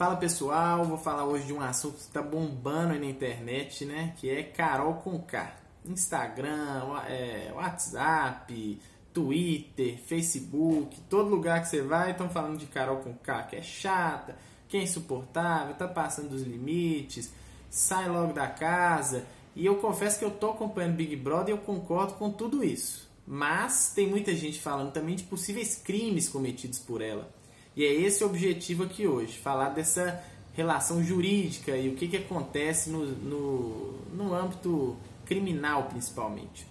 Fala pessoal, vou falar hoje de um assunto que está bombando aí na internet, né? Que é Carol com K. Instagram, é, WhatsApp, Twitter, Facebook, todo lugar que você vai estão falando de Carol com K, que é chata, que é insuportável, tá passando dos limites, sai logo da casa. E eu confesso que eu tô acompanhando Big Brother e eu concordo com tudo isso. Mas tem muita gente falando também de possíveis crimes cometidos por ela. E é esse o objetivo aqui hoje, falar dessa relação jurídica e o que, que acontece no, no, no âmbito criminal principalmente.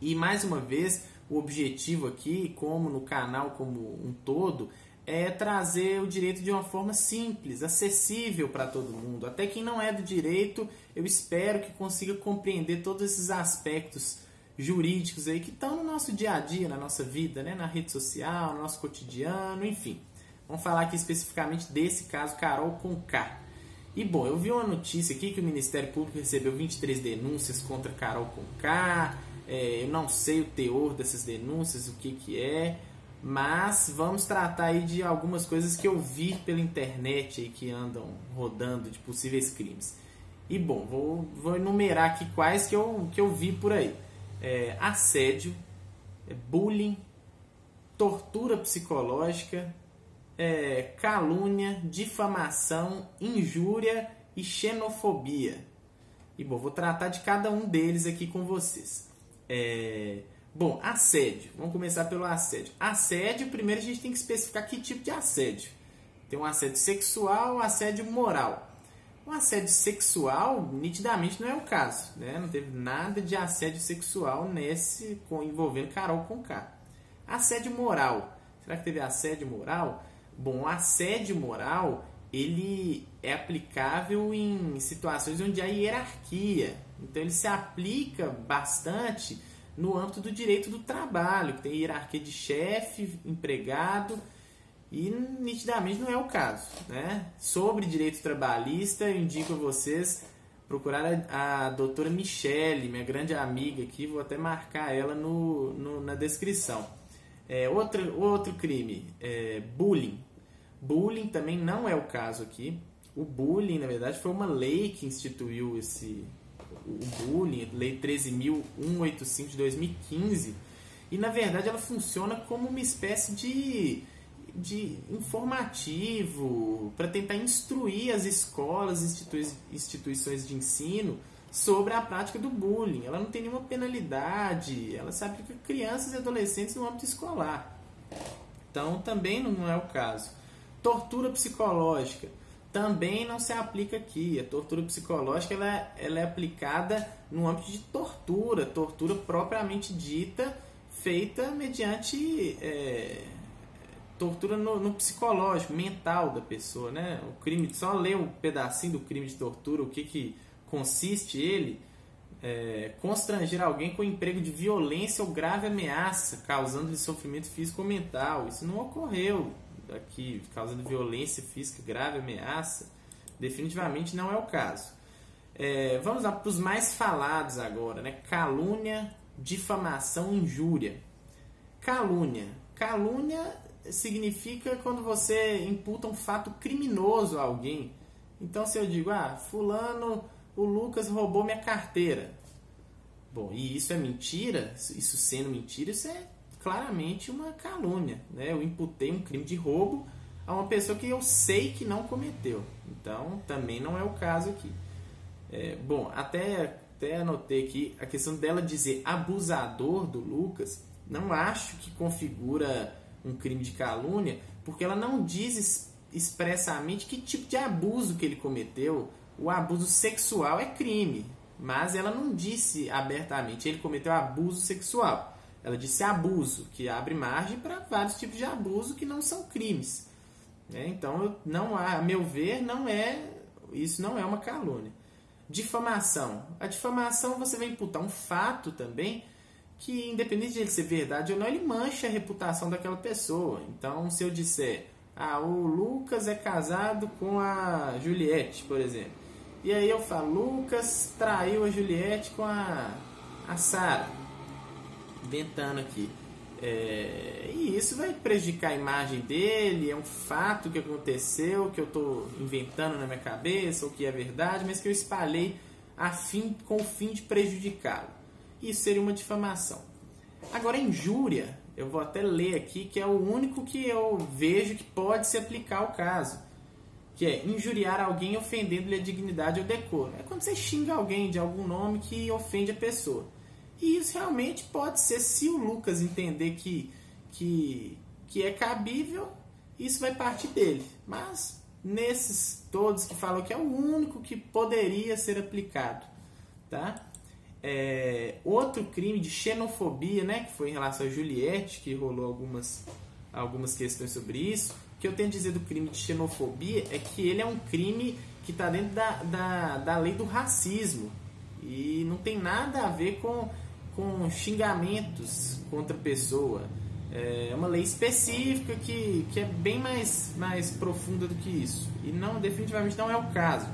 E mais uma vez, o objetivo aqui, como no canal como um todo, é trazer o direito de uma forma simples, acessível para todo mundo. Até quem não é do direito, eu espero que consiga compreender todos esses aspectos jurídicos aí que estão nosso dia a dia, na nossa vida, né? na rede social, no nosso cotidiano, enfim. Vamos falar aqui especificamente desse caso Carol com K. E bom, eu vi uma notícia aqui que o Ministério Público recebeu 23 denúncias contra Carol com K. É, eu não sei o teor dessas denúncias, o que, que é, mas vamos tratar aí de algumas coisas que eu vi pela internet aí que andam rodando de possíveis crimes. E bom, vou, vou enumerar aqui quais que eu, que eu vi por aí é, assédio, bullying, tortura psicológica, é, calúnia, difamação, injúria e xenofobia. E bom, vou tratar de cada um deles aqui com vocês. É, bom, assédio. Vamos começar pelo assédio. Assédio, primeiro a gente tem que especificar que tipo de assédio. Tem um assédio sexual, um assédio moral. O assédio sexual, nitidamente, não é o caso. Né? Não teve nada de assédio sexual nesse envolvendo Carol com K. Assédio moral. Será que teve assédio moral? Bom, o assédio moral ele é aplicável em situações onde há hierarquia. Então ele se aplica bastante no âmbito do direito do trabalho, que tem hierarquia de chefe, empregado e nitidamente não é o caso. Né? Sobre direito trabalhista, eu indico a vocês procurar a, a doutora Michele, minha grande amiga aqui, vou até marcar ela no, no na descrição. É, outro, outro crime, é, bullying. Bullying também não é o caso aqui. O bullying, na verdade, foi uma lei que instituiu esse o bullying, Lei 13.185 de 2015. E na verdade ela funciona como uma espécie de de informativo para tentar instruir as escolas, institui instituições de ensino sobre a prática do bullying. Ela não tem nenhuma penalidade, ela se aplica a crianças e adolescentes no âmbito escolar. Então também não é o caso. Tortura psicológica também não se aplica aqui. A tortura psicológica ela, é, ela é aplicada no âmbito de tortura, tortura propriamente dita, feita mediante é, tortura no, no, psicológico, mental da pessoa, né? O crime, só ler um pedacinho do crime de tortura, o que, que consiste ele, é, constranger alguém com emprego de violência ou grave ameaça, causando-lhe sofrimento físico ou mental. Isso não ocorreu aqui, causando violência física, grave ameaça. Definitivamente não é o caso. É, vamos lá para os mais falados agora, né? Calúnia, difamação, injúria. Calúnia. Calúnia significa quando você imputa um fato criminoso a alguém. Então, se eu digo, ah, Fulano, o Lucas roubou minha carteira. Bom, e isso é mentira? Isso sendo mentira, isso é claramente uma calúnia. Né? Eu imputei um crime de roubo a uma pessoa que eu sei que não cometeu. Então, também não é o caso aqui. É, bom, até, até anotei aqui a questão dela dizer abusador do Lucas. Não acho que configura um crime de calúnia, porque ela não diz expressamente que tipo de abuso que ele cometeu. O abuso sexual é crime, mas ela não disse abertamente ele cometeu abuso sexual. Ela disse abuso, que abre margem para vários tipos de abuso que não são crimes. Né? Então, não há, a meu ver, não é isso não é uma calúnia. Difamação. A difamação você vai imputar um fato também que independente de ele ser verdade ou não, ele mancha a reputação daquela pessoa. Então, se eu disser, ah, o Lucas é casado com a Juliette, por exemplo. E aí eu falo, Lucas traiu a Juliette com a, a Sara. Inventando aqui. É, e isso vai prejudicar a imagem dele, é um fato que aconteceu, que eu estou inventando na minha cabeça, ou que é verdade, mas que eu espalhei a fim, com o fim de prejudicá-lo. Isso seria uma difamação. Agora, injúria, eu vou até ler aqui, que é o único que eu vejo que pode se aplicar ao caso. Que é injuriar alguém ofendendo-lhe a dignidade ou decoro. É quando você xinga alguém de algum nome que ofende a pessoa. E isso realmente pode ser, se o Lucas entender que, que, que é cabível, isso vai partir dele. Mas nesses todos que falam que é o único que poderia ser aplicado. Tá? É, outro crime de xenofobia, né, que foi em relação a Juliette, que rolou algumas, algumas questões sobre isso. O que eu tenho a dizer do crime de xenofobia é que ele é um crime que está dentro da, da, da lei do racismo e não tem nada a ver com com xingamentos contra a pessoa. É uma lei específica que, que é bem mais, mais profunda do que isso. E não definitivamente não é o caso.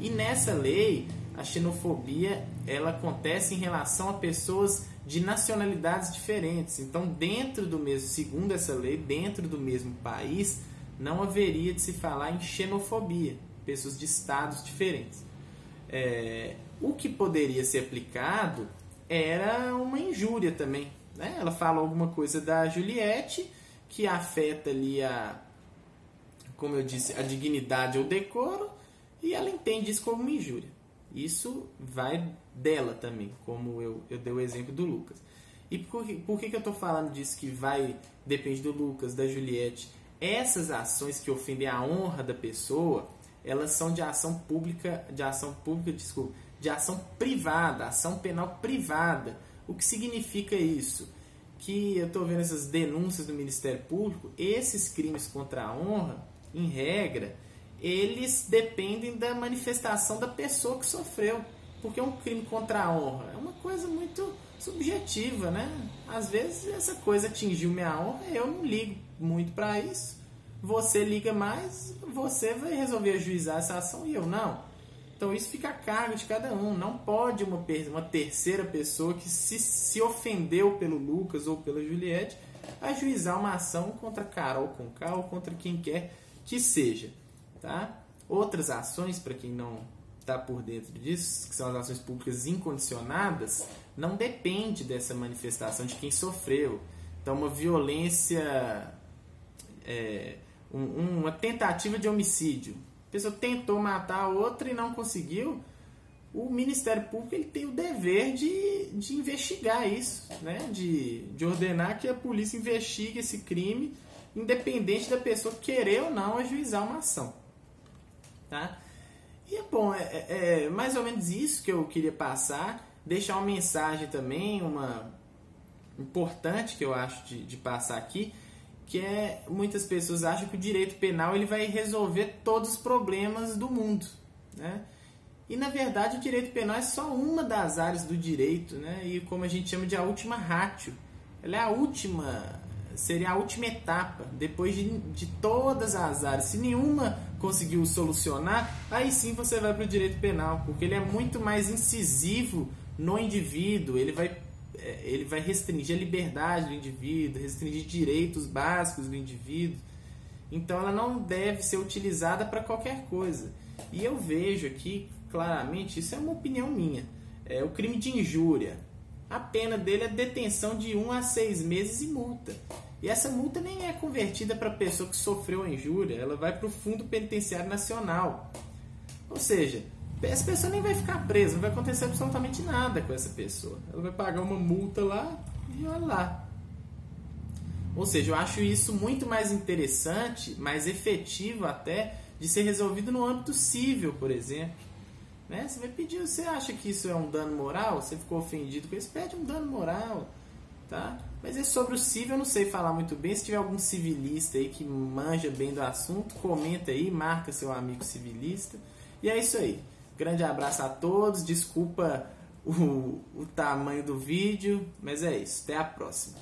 E nessa lei, a xenofobia ela acontece em relação a pessoas de nacionalidades diferentes. Então, dentro do mesmo, segundo essa lei, dentro do mesmo país, não haveria de se falar em xenofobia, pessoas de estados diferentes. É, o que poderia ser aplicado era uma injúria também. Né? Ela fala alguma coisa da Juliette que afeta ali a, como eu disse, a dignidade ou decoro e ela entende isso como uma injúria. Isso vai dela também, como eu, eu dei o exemplo do Lucas. E por, por que, que eu estou falando disso que vai, depende do Lucas, da Juliette? Essas ações que ofendem a honra da pessoa, elas são de ação pública, de ação pública, desculpa, de ação privada, ação penal privada. O que significa isso? Que eu estou vendo essas denúncias do Ministério Público, esses crimes contra a honra, em regra, eles dependem da manifestação da pessoa que sofreu. Porque um crime contra a honra é uma coisa muito subjetiva, né? Às vezes essa coisa atingiu minha honra, eu não ligo muito para isso. Você liga mais, você vai resolver ajuizar essa ação e eu não. Então isso fica a cargo de cada um. Não pode uma, uma terceira pessoa que se, se ofendeu pelo Lucas ou pela Juliette ajuizar uma ação contra Carol com ou contra quem quer que seja. Tá? Outras ações, para quem não está por dentro disso, que são as ações públicas incondicionadas, não depende dessa manifestação de quem sofreu. Então, uma violência, é, um, uma tentativa de homicídio a pessoa tentou matar a outra e não conseguiu, o Ministério Público ele tem o dever de, de investigar isso, né? de, de ordenar que a polícia investigue esse crime, independente da pessoa querer ou não ajuizar uma ação. Tá? E é bom, é, é, é mais ou menos isso que eu queria passar, deixar uma mensagem também, uma importante que eu acho de, de passar aqui, que é muitas pessoas acham que o direito penal ele vai resolver todos os problemas do mundo, né? E na verdade o direito penal é só uma das áreas do direito, né? E como a gente chama de a última ratio, ela é a última, seria a última etapa depois de, de todas as áreas. Se nenhuma conseguiu solucionar, aí sim você vai para o direito penal, porque ele é muito mais incisivo no indivíduo, ele vai é, ele vai restringir a liberdade do indivíduo, restringir direitos básicos do indivíduo. Então ela não deve ser utilizada para qualquer coisa. E eu vejo aqui claramente, isso é uma opinião minha, é o crime de injúria. A pena dele é detenção de 1 um a 6 meses e multa. E essa multa nem é convertida para a pessoa que sofreu a injúria, ela vai para o Fundo Penitenciário Nacional. Ou seja, essa pessoa nem vai ficar presa, não vai acontecer absolutamente nada com essa pessoa. Ela vai pagar uma multa lá e olha lá. Ou seja, eu acho isso muito mais interessante, mais efetivo até, de ser resolvido no âmbito civil, por exemplo. Né? Você vai pedir, você acha que isso é um dano moral? Você ficou ofendido com isso? Pede um dano moral. Tá? Mas é sobre o civil, eu não sei falar muito bem. Se tiver algum civilista aí que manja bem do assunto, comenta aí, marca seu amigo civilista. E é isso aí. Grande abraço a todos. Desculpa o, o tamanho do vídeo, mas é isso. Até a próxima.